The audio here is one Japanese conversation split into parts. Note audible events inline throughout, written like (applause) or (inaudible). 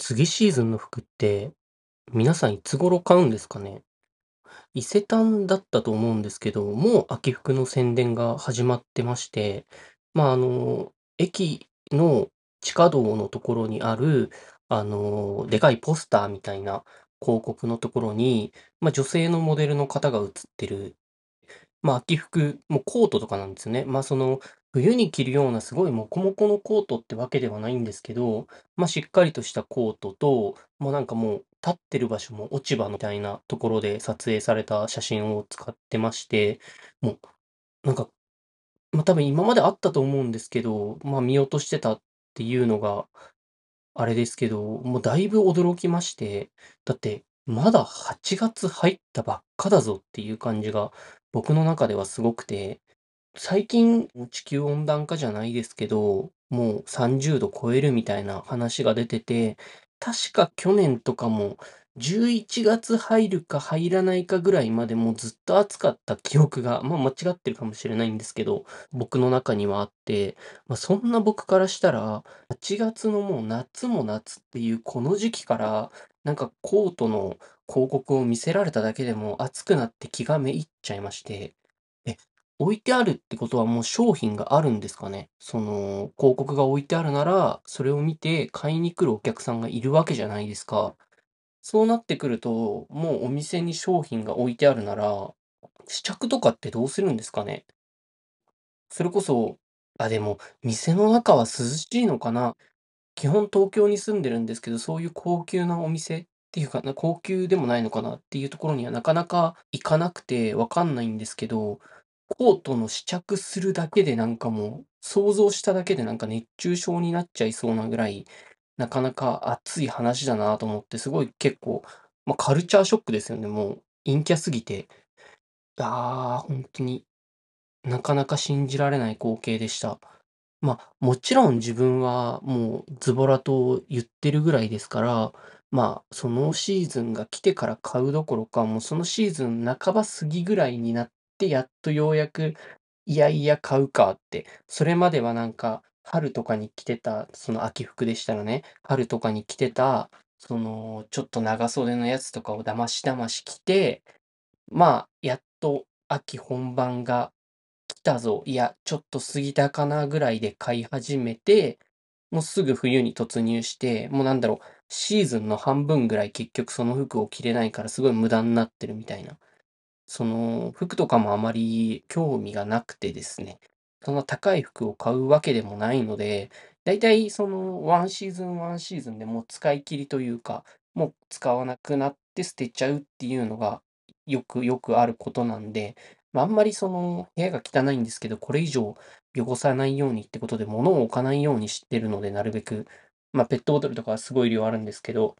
次シーズンの服って、皆さんいつ頃買うんですかね？伊勢丹だったと思うんですけど、もう秋服の宣伝が始まってまして、まあ、あの、駅の地下道のところにある、あの、でかいポスターみたいな広告のところに、ま、女性のモデルの方が写ってるまあ、秋服、もコートとかなんですね。まあ、その、冬に着るようなすごいモコモコのコートってわけではないんですけど、ま、しっかりとしたコートと、もうなんかもう立ってる場所も落ち葉みたいなところで撮影された写真を使ってまして、もうなんか、ま、多分今まであったと思うんですけど、ま、見落としてたっていうのがあれですけど、もうだいぶ驚きまして、だってまだ8月入ったばっかだぞっていう感じが僕の中ではすごくて、最近地球温暖化じゃないですけど、もう30度超えるみたいな話が出てて、確か去年とかも11月入るか入らないかぐらいまでもうずっと暑かった記憶が、まあ、間違ってるかもしれないんですけど、僕の中にはあって、まあ、そんな僕からしたら、8月のもう夏も夏っていうこの時期から、なんかコートの広告を見せられただけでも熱くなって気がめいっちゃいまして、置いてあるってことはもう商品があるんですかね？その、広告が置いてあるなら、それを見て買いに来るお客さんがいるわけじゃないですか。そうなってくると、もうお店に商品が置いてあるなら、試着とかってどうするんですかね？それこそ、あ、でも、店の中は涼しいのかな？基本東京に住んでるんですけど、そういう高級なお店っていうかな、高級でもないのかな？っていうところにはなかなか行かなくてわかんないんですけど、コートの試着するだけでなんかもう、想像しただけでなんか熱中症になっちゃいそうなぐらい、なかなか熱い話だなと思って、すごい結構、ま、カルチャーショックですよね、もう陰キャすぎて。ああ、ほんとに、なかなか信じられない光景でした。まあ、もちろん自分はもうズボラと言ってるぐらいですから、まあ、そのシーズンが来てから買うどころか、もうそのシーズン半ば過ぎぐらいになって、やっとようやく、いやいや買うかって、それまではなんか、春とかに着てた、その秋服でしたらね、春とかに着てた、その、ちょっと長袖のやつとかをだましだまし着て、まあ、やっと秋本番が来たぞ、いや、ちょっと過ぎたかなぐらいで買い始めて、もうすぐ冬に突入して、もうなんだろう、シーズンの半分ぐらい結局その服を着れないからすごい無駄になってるみたいな。その服とかもあまり興味がなくてですね、そんな高い服を買うわけでもないので、だいたいそのワンシーズンワンシーズンでもう使い切りというか、もう使わなくなって捨てちゃうっていうのがよくよくあることなんで、まあ、あんまりその部屋が汚いんですけど、これ以上汚さないようにってことで物を置かないようにしてるので、なるべく、まあ、ペットボトルとかはすごい量あるんですけど、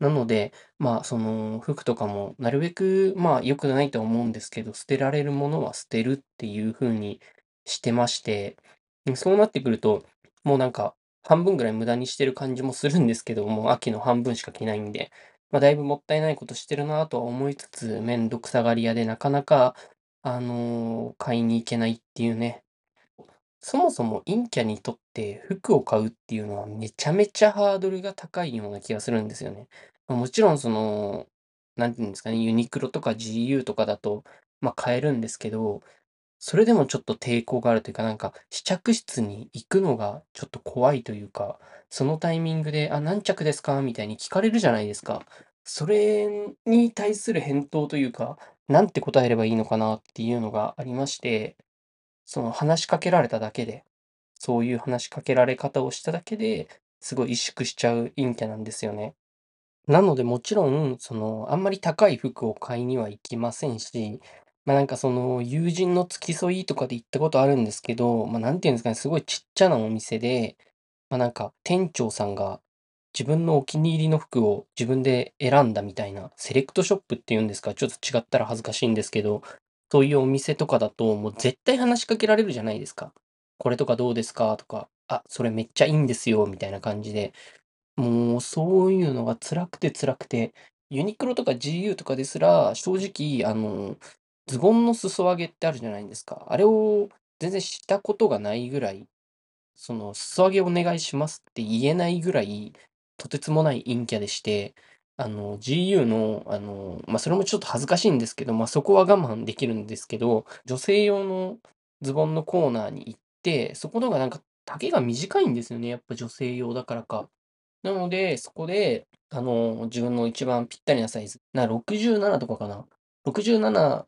なので、まあ、その服とかもなるべく、まあ、良くないと思うんですけど、捨てられるものは捨てるっていう風にしてまして、うん、そうなってくると、もうなんか半分ぐらい無駄にしてる感じもするんですけど、もう秋の半分しか着ないんで、まあ、だいぶもったいないことしてるなとは思いつつ、めんどくさがり屋でなかなかあの、買いに行けないっていうね。そもそも陰キャにとって服を買うっていうのはめちゃめちゃハードルが高いような気がするんですよね。もちろんその、なんていうんですかね、ユニクロとか GU とかだと、ま、買えるんですけど、それでもちょっと抵抗があるというか、なんか試着室に行くのがちょっと怖いというか、そのタイミングで、「あ、何着ですか？」みたいに聞かれるじゃないですか。それに対する返答というか、なんて答えればいいのかなっていうのがありまして、その話しかけられただけで、そういう話しかけられ方をしただけで、すごい萎縮しちゃう陰キャなんですよね。なので、もちろん、その、あんまり高い服を買いには行きませんし、まあ、なんかその、友人の付き添いとかで行ったことあるんですけど、まあ、なんていうんですかね、すごいちっちゃなお店で、まあ、なんか店長さんが自分のお気に入りの服を自分で選んだみたいな、セレクトショップっていうんですか、ちょっと違ったら恥ずかしいんですけど、そういうお店とかだと、もう絶対話しかけられるじゃないですか。これとかどうですか？とか、あ、それめっちゃいいんですよみたいな感じで、もうそういうのが辛くて辛くて、ユニクロとか GU とかですら、正直あの、ズボンの裾上げってあるじゃないですか。あれを全然したことがないぐらい、その「裾上げお願いします」って言えないぐらいとてつもない陰キャでして、あの、GU の、あの、まあ、それもちょっと恥ずかしいんですけど、まあ、そこは我慢できるんですけど、女性用のズボンのコーナーに行って、そこのがなんか丈が短いんですよね。やっぱ女性用だからか。なので、そこで、あの、自分の一番ぴったりなサイズ、な、67とかかな。67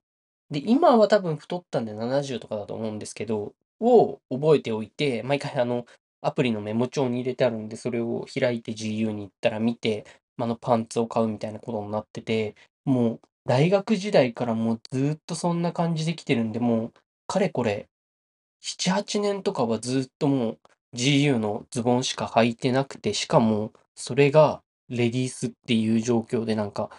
で、今は多分太ったんで70とかだと思うんですけど、を覚えておいて、毎回あの、アプリのメモ帳に入れてあるんで、それを開いて GU に行ったら見て、あのパンツを買うみたいなことになってて、もう大学時代からもうずっとそんな感じで来てるんで、もうかれこれ7、8年とかはずっともう GU のズボンしか履いてなくて、しかもそれがレディースっていう状況でなんか、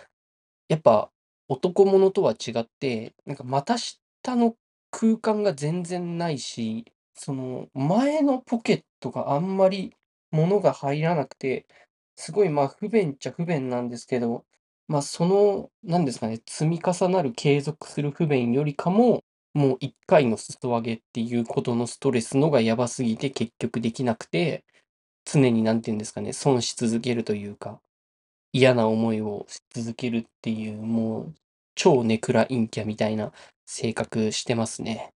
やっぱ男物とは違って、なんか股下の空間が全然ないし、その前のポケットがあんまり物が入らなくて、すごいまあ不便っちゃ不便なんですけど、まあその、なんですかね、積み重なる継続する不便よりかも、もう一回の裾上げっていうことのストレスのがやばすぎて結局できなくて、常になんて言うんですかね、損し続けるというか、嫌な思いをし続けるっていう、もう超ネクラ陰キャみたいな性格してますね。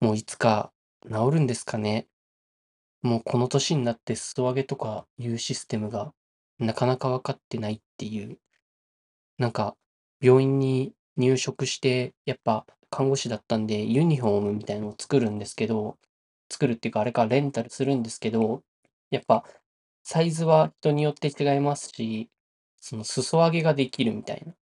もういつか治るんですかね。もうこの年になって裾上げとかいうシステムがなかなか分かってないっていう。なんか病院に入職して、やっぱ看護師だったんでユニフォームみたいのを作るんですけど、作るっていうかあれかレンタルするんですけど、やっぱサイズは人によって違いますし、その裾上げができるみたいな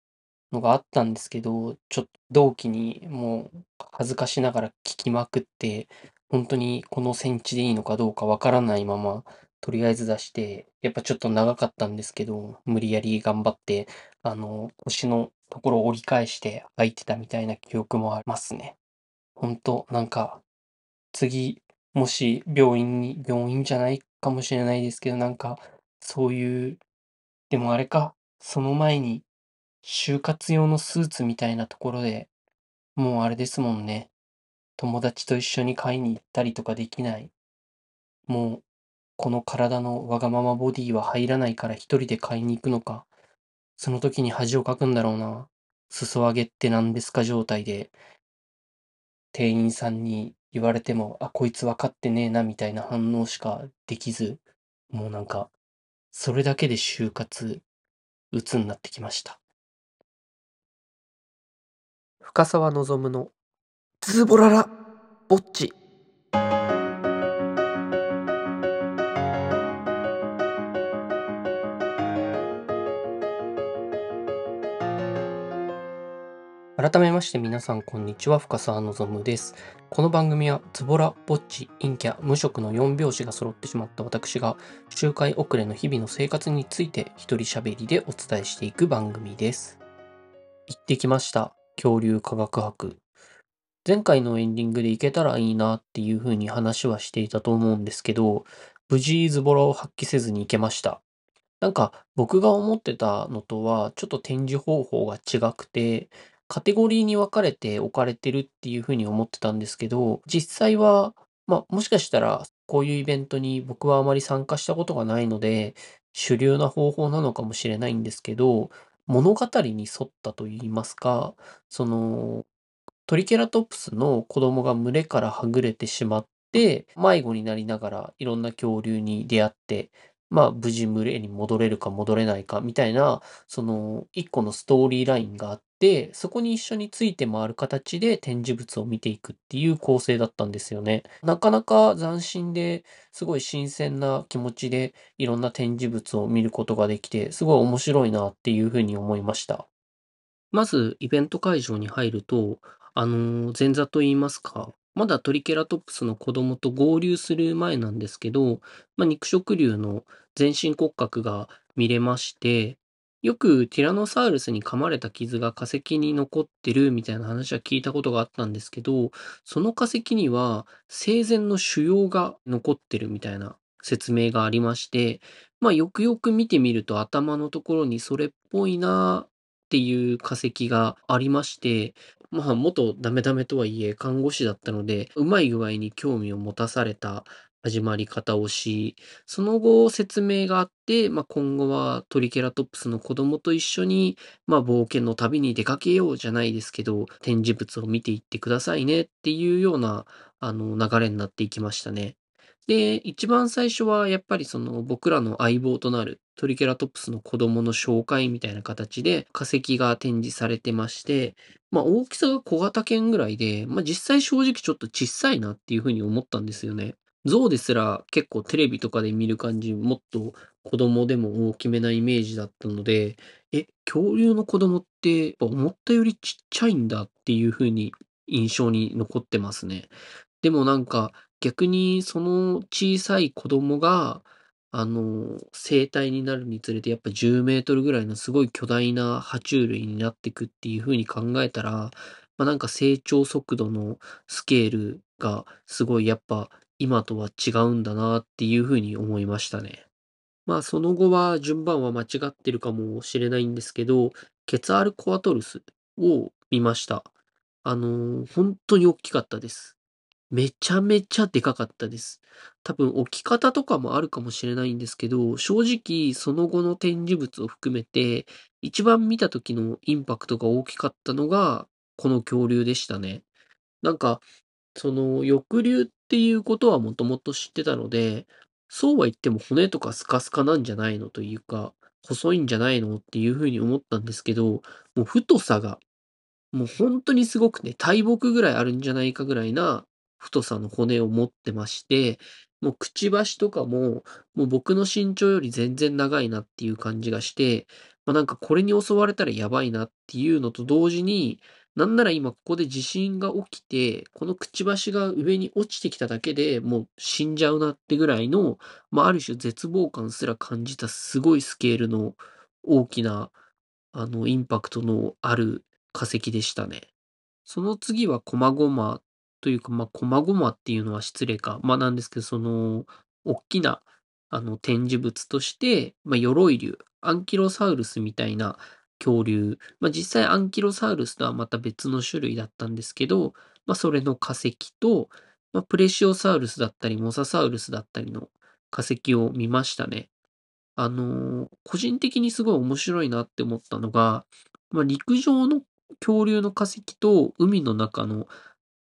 のがあったんですけど、ちょっと同期にもう恥ずかしながら聞きまくって、本当にこのセンチでいいのかどうかわからないまま、とりあえず出して、やっぱちょっと長かったんですけど、無理やり頑張って、あの、腰のところを折り返して履いてたみたいな記憶もありますね。本当なんか、次、もし病院に、病院じゃないかもしれないですけど、なんか、そういう、でもあれか、その前に、就活用のスーツみたいなところで、もうあれですもんね。友達と一緒に買いに行ったりとかできない。もう、この体のわがままボディは入らないから一人で買いに行くのか。その時に恥をかくんだろうな。裾上げって何ですか状態で、店員さんに言われても、あ、こいつ分かってねえなみたいな反応しかできず、もうなんか、それだけで就活、鬱になってきました。深沢望のズボララぼっち。改めまして皆さんこんにちは。深沢望です。この番組はズボラ、ぼっち、陰キャ、無職の4拍子が揃ってしまった私が周回遅れの日々の生活について一人喋りでお伝えしていく番組です。行ってきました。恐竜科学博。前回のエンディングで行けたらいいなっていう風に話はしていたと思うんですけど無事ズボラを発揮せずに行けました。なんか僕が思ってたのとはちょっと展示方法が違くてカテゴリーに分かれて置かれてるっていうふうに思ってたんですけど、実際は、まあ、もしかしたら、こういうイベントに僕はあまり参加したことがないので、主流な方法なのかもしれないんですけど、物語に沿ったと言いますか、その、トリケラトプスの子供が群れからはぐれてしまって、迷子になりながらいろんな恐竜に出会って、まあ、無事群れに戻れるか戻れないかみたいな、その、一個のストーリーラインがあって、そこに一緒について回る形で展示物を見ていくっていう構成だったんですよね。なかなか斬新ですごい新鮮な気持ちでいろんな展示物を見ることができて、すごい面白いなっていうふうに思いました。まず、イベント会場に入ると、あの前座と言いますか、まだトリケラトプスの子供と合流する前なんですけど、まあ、肉食竜の全身骨格が見れまして、よくティラノサウルスに噛まれた傷が化石に残ってるみたいな話は聞いたことがあったんですけど、その化石には生前の腫瘍が残ってるみたいな説明がありまして、まあよくよく見てみると頭のところにそれっぽいなっていう化石がありまして、まあ元ダメダメとはいえ看護師だったので、うまい具合に興味を持たされた始まり方をし、その後説明があって、まあ、今後はトリケラトプスの子供と一緒に、まあ、冒険の旅に出かけようじゃないですけど、展示物を見ていってくださいねっていうような、あの、流れになっていきましたね。で、一番最初はやっぱりその僕らの相棒となるトリケラトプスの子供の紹介みたいな形で化石が展示されてまして、まあ大きさが小型犬ぐらいで、まあ実際正直ちょっと小さいなっていうふうに思ったんですよね。象ですら結構テレビとかで見る感じ、もっと子供でも大きめなイメージだったので、え、恐竜の子供って思ったよりちっちゃいんだっていう風に印象に残ってますね。でもなんか逆にその小さい子供が、あの、生体になるにつれてやっぱ10メートルぐらいのすごい巨大な爬虫類になっていくっていう風に考えたら、まあ、なんか成長速度のスケールがすごいやっぱ今とは違うんだなっていう風に思いましたね。まあ、その後は順番は間違ってるかもしれないんですけど、ケツァールコアトルスを見ました。あの、本当に大きかったです。めちゃめちゃでかかったです。多分置き方とかもあるかもしれないんですけど、正直その後の展示物を含めて、一番見た時のインパクトが大きかったのが、この恐竜でしたね。なんか、その翼竜っっていうことはもともと知ってたので、そうは言っても骨とかスカスカなんじゃないのというか、細いんじゃないのっていう風に思ったんですけど、もう太さがもう本当にすごくて、大木ぐらいあるんじゃないかぐらいな太さの骨を持ってまして、もうくちばしとかも、もう僕の身長より全然長いなっていう感じがして、まあ、なんかこれに襲われたらやばいなっていうのと同時に、なんなら今ここで地震が起きて、このくちばしが上に落ちてきただけで、もう死んじゃうなってぐらいの、ま、あある種絶望感すら感じたすごいスケールの大きな、あの、インパクトのある化石でしたね。その次は細々というか、ま、細々っていうのは失礼か。まあ、なんですけど、その、おっきな、あの、展示物として、まあ、鎧竜、アンキロサウルスみたいな恐竜、まあ、実際アンキロサウルスとはまた別の種類だったんですけど、まあ、それの化石と、まあ、プレシオサウルスだったり、モササウルスだったりの化石を見ましたね。あの、個人的にすごい面白いなって思ったのが、まあ、陸上の恐竜の化石と海の中の、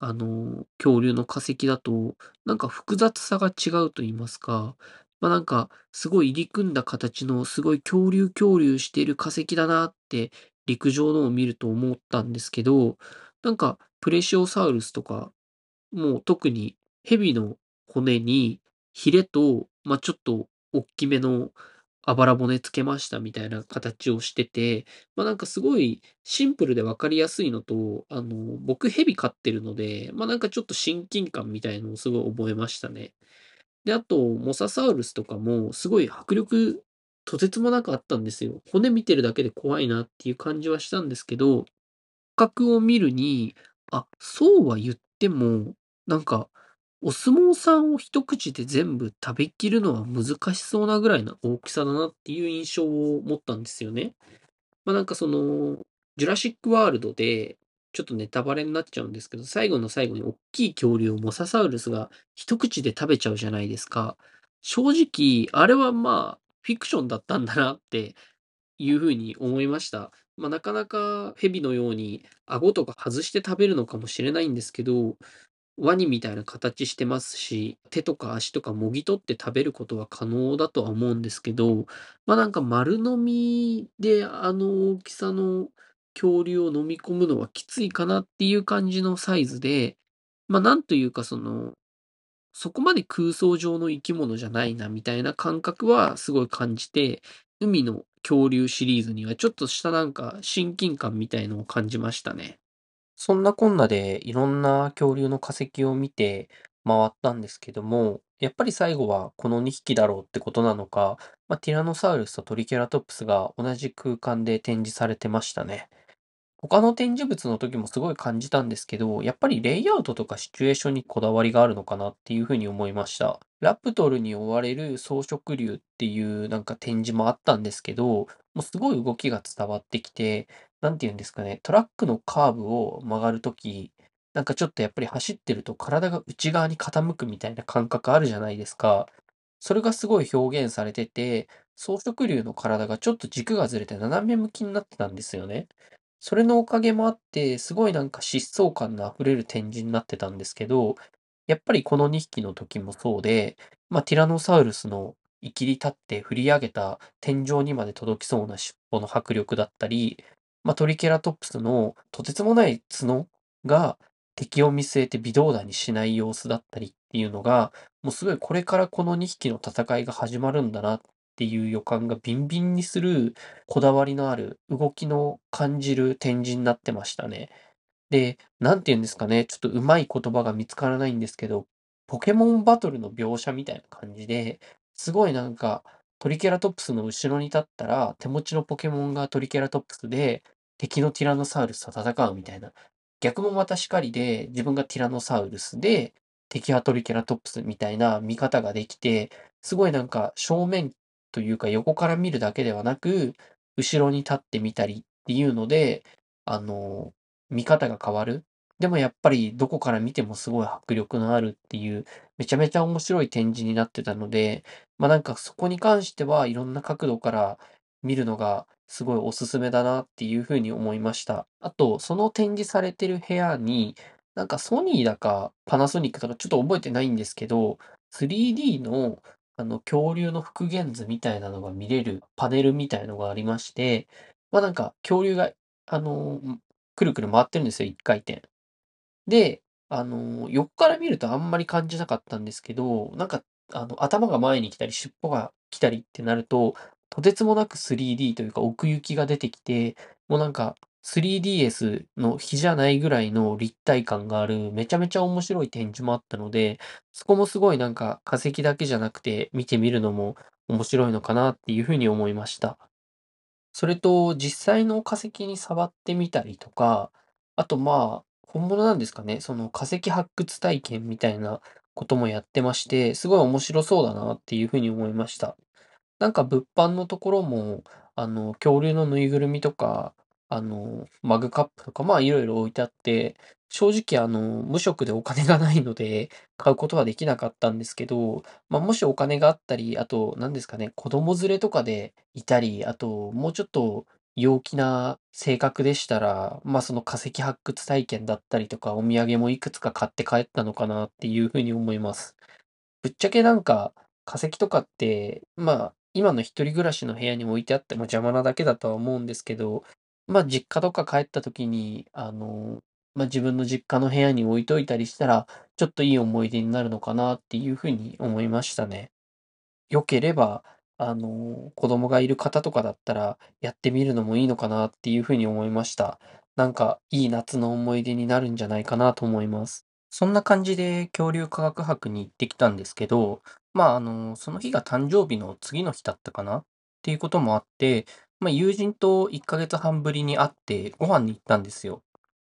あの、恐竜の化石だと、なんか複雑さが違うと言いますか、まあ、なんかすごい入り組んだ形のすごい恐竜恐竜している化石だなって陸上のを見ると思ったんですけど、なんかプレシオサウルスとか、もう特に蛇の骨にヒレと、まあ、ちょっとおっきめのあばら骨つけましたみたいな形をしてて、まあ、なんかすごいシンプルで分かりやすいのと、あの、僕蛇飼ってるので、まあ、なんかちょっと親近感みたいのをすごい覚えましたね。で、あと、モササウルスとかもすごい迫力とてつもなくあったんですよ。骨見てるだけで怖いなっていう感じはしたんですけど、角を見るに、あ、そうは言っても、なんか、お相撲さんを一口で全部食べきるのは難しそうなぐらいな大きさだなっていう印象を持ったんですよね。ま、なんかその、ジュラシックワールドで、ちょっとネタバレになっちゃうんですけど、最後の最後におっきい恐竜をモササウルスが一口で食べちゃうじゃないですか。正直、あれは、まあ、フィクションだったんだなっていう風に思いました。ま、なかなか蛇のように顎とか外して食べるのかもしれないんですけど、ワニみたいな形してますし、手とか足とかもぎ取って食べることは可能だとは思うんですけど、まあ、なんか丸飲みであの大きさの恐竜を飲み込むのはきついかなっていう感じのサイズで、ま、なんというかその、そこまで空想上の生き物じゃないなみたいな感覚はすごい感じて、海の恐竜シリーズにはちょっとしたなんか親近感みたいのを感じましたね。そんなこんなでいろんな恐竜の化石を見て回ったんですけども、やっぱり最後はこの2匹だろうってことなのか、まあ、ティラノサウルスとトリケラトプスが同じ空間で展示されてましたね。他の展示物の時もすごい感じたんですけど、やっぱりレイアウトとかシチュエーションにこだわりがあるのかなっていうふうに思いました。ラプトルに追われる草食竜っていうなんか展示もあったんですけど、もうすごい動きが伝わってきて、なんて言うんですかね、トラックのカーブを曲がるとき、なんかちょっとやっぱり走ってると体が内側に傾くみたいな感覚あるじゃないですか。それがすごい表現されてて、草食竜の体がちょっと軸がずれて斜め向きになってたんですよね。それのおかげもあって、すごいなんか疾走感の溢れる展示になってたんですけど、やっぱりこの2匹の時もそうで、まあ、ティラノサウルスのいきり立って振り上げた天井にまで届きそうな尻尾の迫力だったり、まあ、トリケラトプスのとてつもない角が敵を見据えて微動だにしない様子だったりっていうのが、もうすごいこれからこの2匹の戦いが始まるんだなっていう予感がビンビンにするこだわりのある動きの感じる展示になってましたね。で、なんて言うんですかね、ちょっとうまい言葉が見つからないんですけど、ポケモンバトルの描写みたいな感じで、すごいなんか、トリケラトプスの後ろに立ったら、手持ちのポケモンがトリケラトプスで、敵のティラノサウルスと戦うみたいな。逆もまたしかりで、自分がティラノサウルスで、敵はトリケラトプスみたいな見方ができて、すごいなんか正面というか横から見るだけではなく、後ろに立ってみたりっていうので、あの、見方が変わる。でもやっぱりどこから見てもすごい迫力のあるっていう、めちゃめちゃ面白い展示になってたので、まあ、なんかそこに関してはいろんな角度から見るのがすごいおすすめだなっていう風に思いました。あと、その展示されてる部屋に、なんかソニーだかパナソニックだかちょっと覚えてないんですけど、3D のあの恐竜の復元図みたいなのが見れるパネルみたいのがありまして、ま、なんか恐竜があの、くるくる回ってるんですよ、1回転。で、あの、横から見るとあんまり感じなかったんですけど、なんか、あの、頭が前に来たり、尻尾が来たりってなると、とてつもなく 3D というか奥行きが出てきて、もうなんか 3DS の比じゃないぐらいの立体感がある、めちゃめちゃ面白い展示もあったので、そこもすごいなんか化石だけじゃなくて見てみるのも面白いのかなっていう風に思いました。それと、実際の化石に触ってみたりとか、あと、まあ、本物なんですかね、その化石発掘体験みたいなこともやってまして、すごい面白そうだなっていう風に思いました。なんか物販のところも、あの、恐竜のぬいぐるみとか、あの、マグカップとか、まあ、いろいろ置いてあって、正直、あの、無職でお金がないので、買うことはできなかったんですけど、まあ、もしお金があったり、あと、なんですかね、子供連れとかでいたり、あと、もうちょっと陽気な性格でしたら、まあ、その化石発掘体験だったりとか、お土産もいくつか買って帰ったのかなっていう風に思います。ぶっちゃけなんか、化石とかって、まあ、今の一人暮らしの部屋に置いてあっても邪魔なだけだとは思うんですけど、まあ、実家とか帰った時に、あの、まあ、自分の実家の部屋に置いといたりしたら、ちょっといい思い出になるのかなっていう風に思いましたね。良ければ、あの、子供がいる方とかだったら、やってみるのもいいのかなっていう風に思いました。なんか、いい夏の思い出になるんじゃないかなと思います。そんな感じで恐竜科学博に行ってきたんですけど、まあ、あの、その日が誕生日の次の日だったかなっていうこともあって、まあ、友人と1ヶ月半ぶりに会ってご飯に行ったんですよ。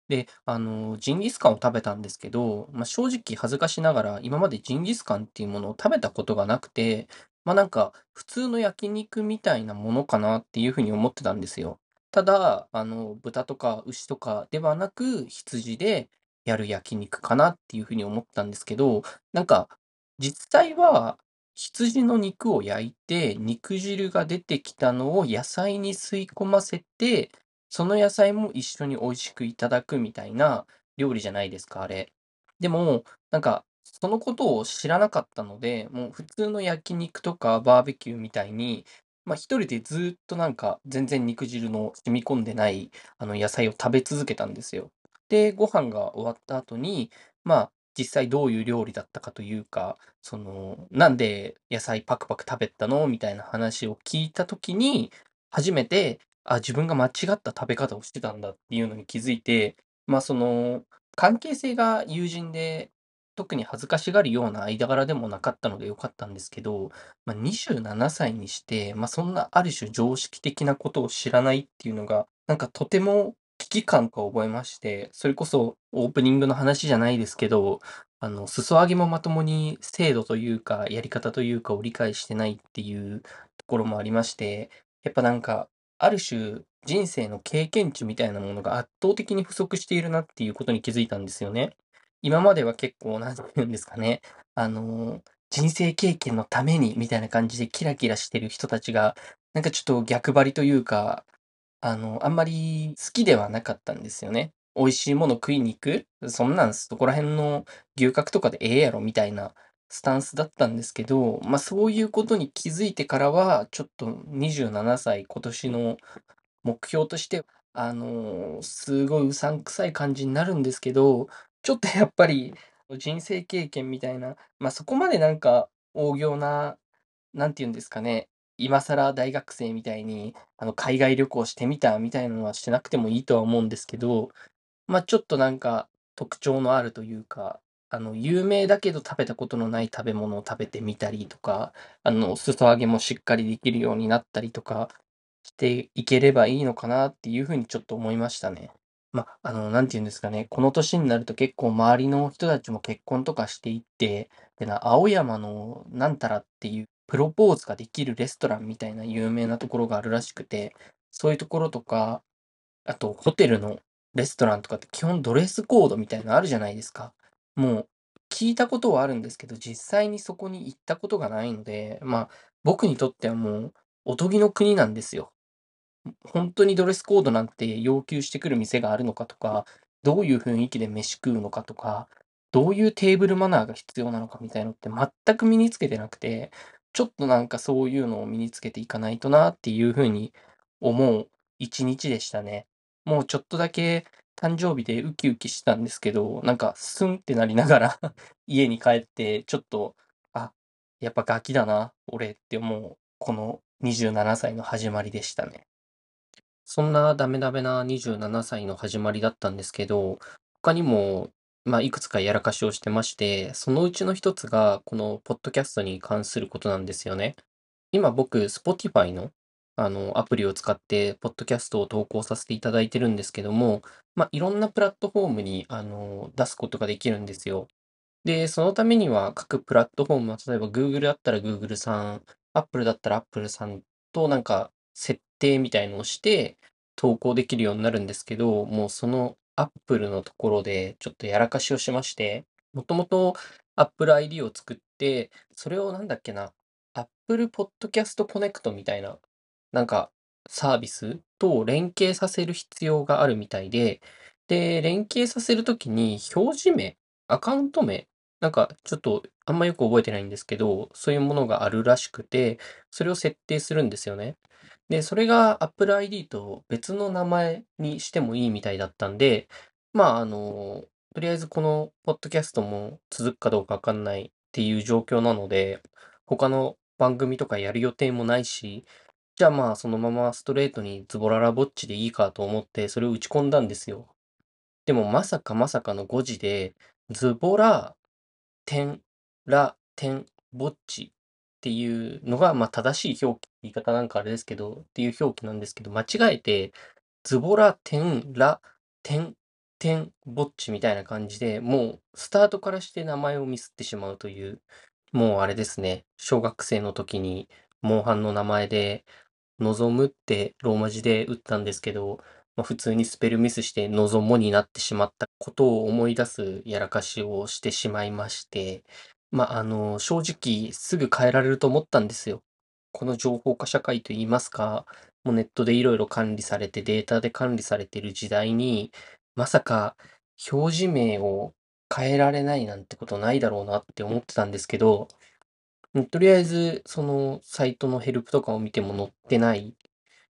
で、あの、ジンギスカンを食べたんですけど、まあ、正直恥ずかしながら、今までジンギスカンっていうものを食べたことがなくて、まあ、なんか、普通の焼肉みたいなものかなっていう風に思ってたんですよ。ただ、あの、豚とか牛とかではなく、羊でやる焼肉かなっていう風に思ったんですけど、なんか、実際は羊の肉を焼いて、肉汁が出てきたのを野菜に吸い込ませて、その野菜も一緒に美味しくいただくみたいな料理じゃないですか、あれ。でも、なんか、そのことを知らなかったので、もう普通の焼肉とかバーベキューみたいに、まあ、一人でずっとなんか全然肉汁の染み込んでない、あの、野菜を食べ続けたんですよ。で、ご飯が終わった後に、まあ、実際どういう料理だったかというか、その、なんで野菜パクパク食べたのみたいな話を聞いた時に、初めて、あ、自分が間違った食べ方をしてたんだっていうのに気づいて、まあ、その、関係性が友人で、特に恥ずかしがるような間柄でもなかったので良かったんですけど、ま、27歳にして、ま、そんなある種常識的なことを知らないっていうのが、なんかとても危機感を覚えまして、それこそオープニングの話じゃないですけど、あの、裾上げもまともに制度というか、やり方というかを理解してないっていうところもありまして、やっぱなんかある種、人生の経験値みたいなものが圧倒的に不足しているなっていうことに気づいたんですよね。今までは結構、なんて言うんですかね、あの、人生経験のためにみたいな感じでキラキラしてる人たちが、なんかちょっと逆張りというか、あの、あんまり好きではなかったんですよね。美味しいもの食いに行く？そんなんそこら辺の牛角とかでええやろみたいなスタンスだったんですけど、まあそういうことに気づいてからは、ちょっと27歳今年の目標として、あの、すごいうさんくさい感じになるんですけど、ちょっとやっぱり人生経験みたいな、まあそこまでなんか大行な、なんて言うんですかね、今更大学生みたいにあの海外旅行してみたみたいなのはしてなくてもいいとは思うんですけど、まあちょっとなんか特徴のあるというか、あの有名だけど食べたことのない食べ物を食べてみたりとか、あの裾上げもしっかりできるようになったりとかしていければいいのかなっていうふうにちょっと思いましたね。まあ、の、なんて言うんですかね、この年になると結構周りの人たちも結婚とかしていって、でな、青山のなんたらっていうプロポーズができるレストランみたいな有名なところがあるらしくて、そういうところとか、あとホテルのレストランとかって基本ドレスコードみたいなのあるじゃないですか。もう聞いたことはあるんですけど、実際にそこに行ったことがないので、まあ僕にとってはもうおとぎの国なんですよ。本当にドレスコードなんて要求してくる店があるのかとか、どういう雰囲気で飯食うのかとか、どういうテーブルマナーが必要なのかみたいのって全く身につけてなくて、ちょっとなんかそういうのを身につけていかないとなっていうふうに思う一日でしたね。もうちょっとだけ誕生日でウキウキしてたんですけど、なんかスンってなりながら (laughs) 家に帰って、ちょっと、あ、やっぱガキだな、俺って思う、この27歳の始まりでしたね。そんなダメダメな27歳の始まりだったんですけど、他にも、まあ、いくつかやらかしをしてまして、そのうちの一つが、このポッドキャストに関することなんですよね。今僕、Spotify の、あの、アプリを使って、ポッドキャストを投稿させていただいてるんですけども、まあ、いろんなプラットフォームに、あの、出すことができるんですよ。で、そのためには各プラットフォームは、例えば Google だったら Google さん、Apple だったら Apple さんとなんか設定みたいのをして投稿できるようになるんですけど、もうそのアップルのところでちょっとやらかしをしまして、もともと Apple ID を作って、それをなんだっけな、Apple Podcast Connect みたいな、なんかサービスと連携させる必要があるみたいで、で、連携させるときに表示名、アカウント名、なんかちょっとあんまよく覚えてないんですけど、そういうものがあるらしくて、それを設定するんですよね。で、それが Apple ID と別の名前にしてもいいみたいだったんで、まあ、あの、とりあえずこのポッドキャストも続くかどうかわかんないっていう状況なので、他の番組とかやる予定もないし、じゃあまあそのままストレートにズボララぼっちでいいかと思ってそれを打ち込んだんですよ。でもまさかまさかの誤字で、ズボラ、点、ラ、点、ぼっちっていうのが、まあ正しい表記、言い方なんかあれですけど、っていう表記なんですけど、間違えて、ズボラ、点、ラ、点、点、ぼっちみたいな感じで、もうスタートからして名前をミスってしまうという、もうあれですね、小学生の時に、モンハンの名前で、望むってローマ字で打ったんですけど、まあ、普通にスペルミスして望もになってしまったことを思い出すやらかしをしてしまいまして、まあ、あの、正直すぐ変えられると思ったんですよ。この情報化社会といいますか、もうネットでいろいろ管理されてデータで管理されている時代に、まさか表示名を変えられないなんてことないだろうなって思ってたんですけど、とりあえずそのサイトのヘルプとかを見ても載ってない。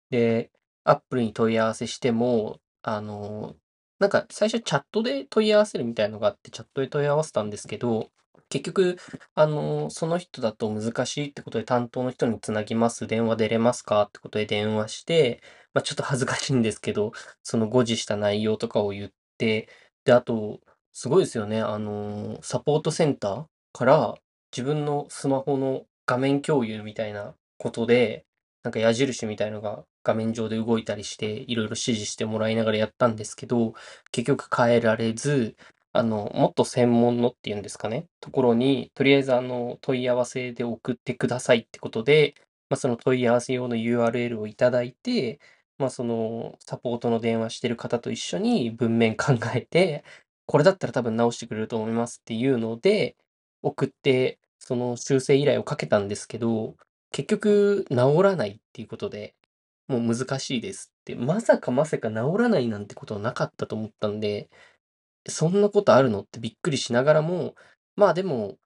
で、Apple に問い合わせしても、あの、なんか最初チャットで問い合わせるみたいのがあって、チャットで問い合わせたんですけど、結局、あの、その人だと難しいってことで担当の人につなぎます、電話出れますかってことで電話して、まあ、ちょっと恥ずかしいんですけど、その誤字した内容とかを言って、で、あと、すごいですよね。あの、サポートセンターから自分のスマホの画面共有みたいなことで、なんか矢印みたいのが画面上で動いたりして、いろいろ指示してもらいながらやったんですけど、結局変えられず、あの、もっと専門のっていうんですかね、ところに、とりあえずあの、問い合わせで送ってくださいってことで、まあ、その問い合わせ用の URL をいただいて、まあ、その、サポートの電話してる方と一緒に文面考えて、これだったら多分直してくれると思いますっていうので、送って、その修正依頼をかけたんですけど、結局直らないっていうことで、もう難しいですって、まさかまさか直らないなんてことはなかったと思ったんで、そんなことあるのってびっくりしながらも、まあ、でも、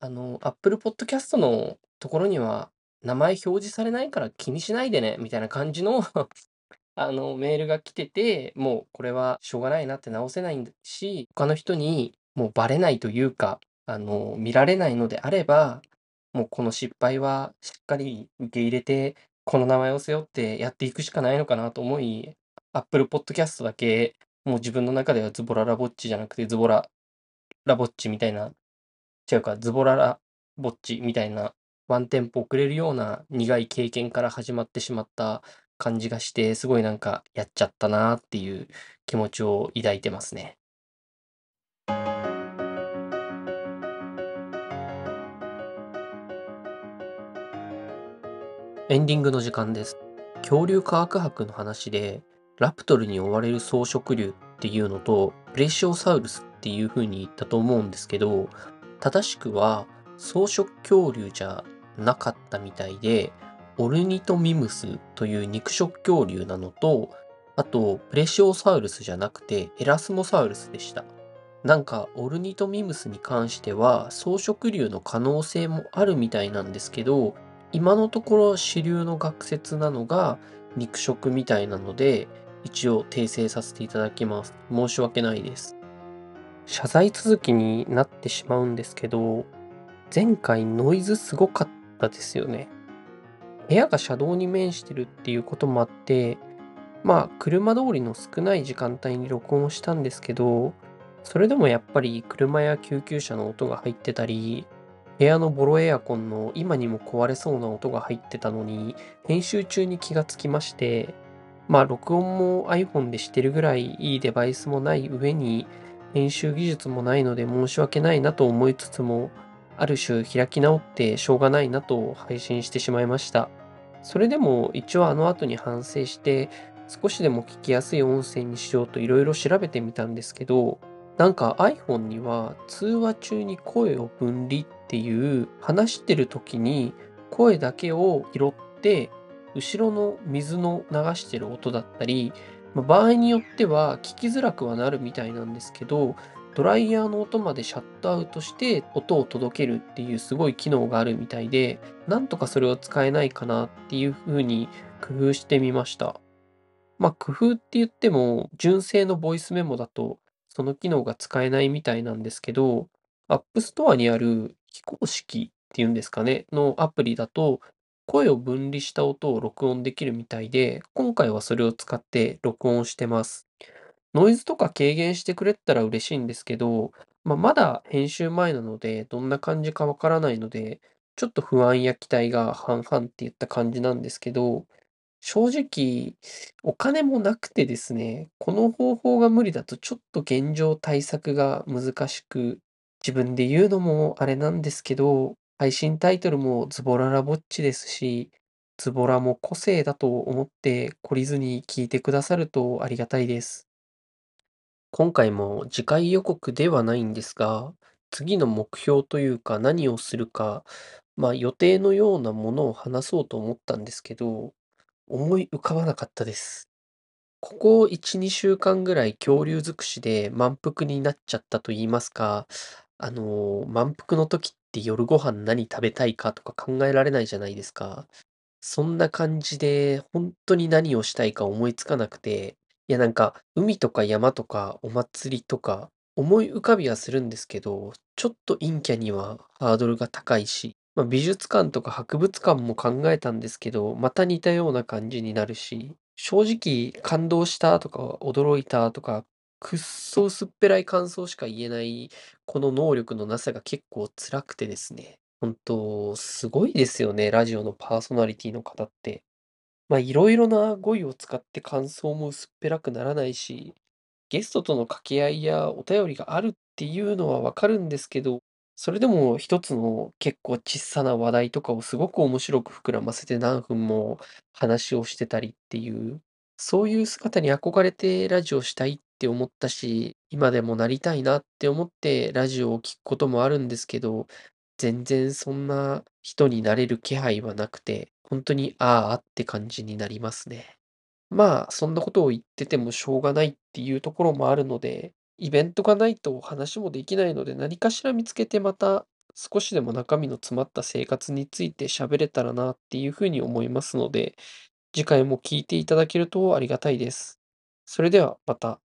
あの、Apple Podcast のところには、名前表示されないから気にしないでねみたいな感じの (laughs) あの、メールが来てて、もうこれはしょうがないなって直せないし、他の人にもうバレないというか、あの、見られないのであれば、もうこの失敗はしっかり受け入れて、この名前を背負ってやっていくしかないのかなと思い、Apple Podcast だけ、もう自分の中ではズボララぼっちじゃなくてズボララぼっちみたいな、違うか、ズボララぼっちみたいな、ワンテンポ遅れるような苦い経験から始まってしまった感じがして、すごいなんかやっちゃったなっていう気持ちを抱いてますね。エンディングの時間です。恐竜科学博の話で、ラプトルに追われる草食竜っていうのと、プレシオサウルスっていう風に言ったと思うんですけど、正しくは草食恐竜じゃなかったみたいで、オルニトミムスという肉食恐竜なのと、あと、プレシオサウルスじゃなくてエラスモサウルスでした。なんか、オルニトミムスに関しては、草食竜の可能性もあるみたいなんですけど、今のところ主流の学説なのが肉食みたいなので、一応訂正させていただきます。申し訳ないです。謝罪続きになってしまうんですけど、前回ノイズすごかったですよね。部屋が車道に面してるっていうこともあって、まあ、車通りの少ない時間帯に録音したんですけど、それでもやっぱり車や救急車の音が入ってたり、部屋のボロエアコンの今にも壊れそうな音が入ってたのに、編集中に気がつきまして、まあ、録音も iPhone でしてるぐらいいいデバイスもない上に、編集技術もないので申し訳ないなと思いつつも、ある種開き直ってしょうがないなと配信してしまいました。それでも一応あの後に反省して、少しでも聞きやすい音声にしようといろいろ調べてみたんですけど、なんか iPhone には通話中に声を分離っていう話してる時に声だけを拾って後ろの水の流してる音だったり、場合によっては聞きづらくはなるみたいなんですけど、ドライヤーの音までシャットアウトして音を届けるっていうすごい機能があるみたいで、なんとかそれを使えないかなっていうふうに工夫してみました。まあ工夫って言っても純正のボイスメモだとその機能が使えないみたいなんですけど、App Store にある非公式っていうんですかね、のアプリだと声を分離した音を録音できるみたいで、今回はそれを使って録音してます。ノイズとか軽減してくれたら嬉しいんですけど、まあ、まだ編集前なので、どんな感じかわからないので、ちょっと不安や期待が半々っていった感じなんですけど、正直、お金もなくてですね、この方法が無理だとちょっと現状対策が難しく、自分で言うのもあれなんですけど、配信タイトルもズボララぼっちですし、ズボラも個性だと思って懲りずに聞いてくださるとありがたいです。今回も次回予告ではないんですが、次の目標というか何をするか、まあ予定のようなものを話そうと思ったんですけど、思い浮かばなかったです。ここ1、2週間ぐらい恐竜尽くしで満腹になっちゃったと言いますか、あの、満腹の時って夜ご飯何食べたいかとか考えられないじゃないですか。そんな感じで、本当に何をしたいか思いつかなくて、いやなんか、海とか山とかお祭りとか、思い浮かびはするんですけど、ちょっと陰キャにはハードルが高いし、まあ、美術館とか博物館も考えたんですけど、また似たような感じになるし、正直感動したとか驚いたとか、くっそ薄っぺらい感想しか言えない、この能力のなさが結構辛くてですね。本当すごいですよね、ラジオのパーソナリティの方って。まあ、いろいろな語彙を使って感想も薄っぺらくならないし、ゲストとの掛け合いやお便りがあるっていうのはわかるんですけど、それでも一つの結構ちっさな話題とかをすごく面白く膨らませて何分も話をしてたりっていう、そういう姿に憧れてラジオしたいっって思ったし、今でもなりたいなって思ってラジオを聴くこともあるんですけど、全然そんな人になれる気配はなくて、ほんとに、ああって感じになりますね。まあ、そんなことを言っててもしょうがないっていうところもあるので、イベントがないと話もできないので、何かしら見つけてまた少しでも中身の詰まった生活について喋れたらなっていう風に思いますので、次回も聞いていただけるとありがたいです。それではまた。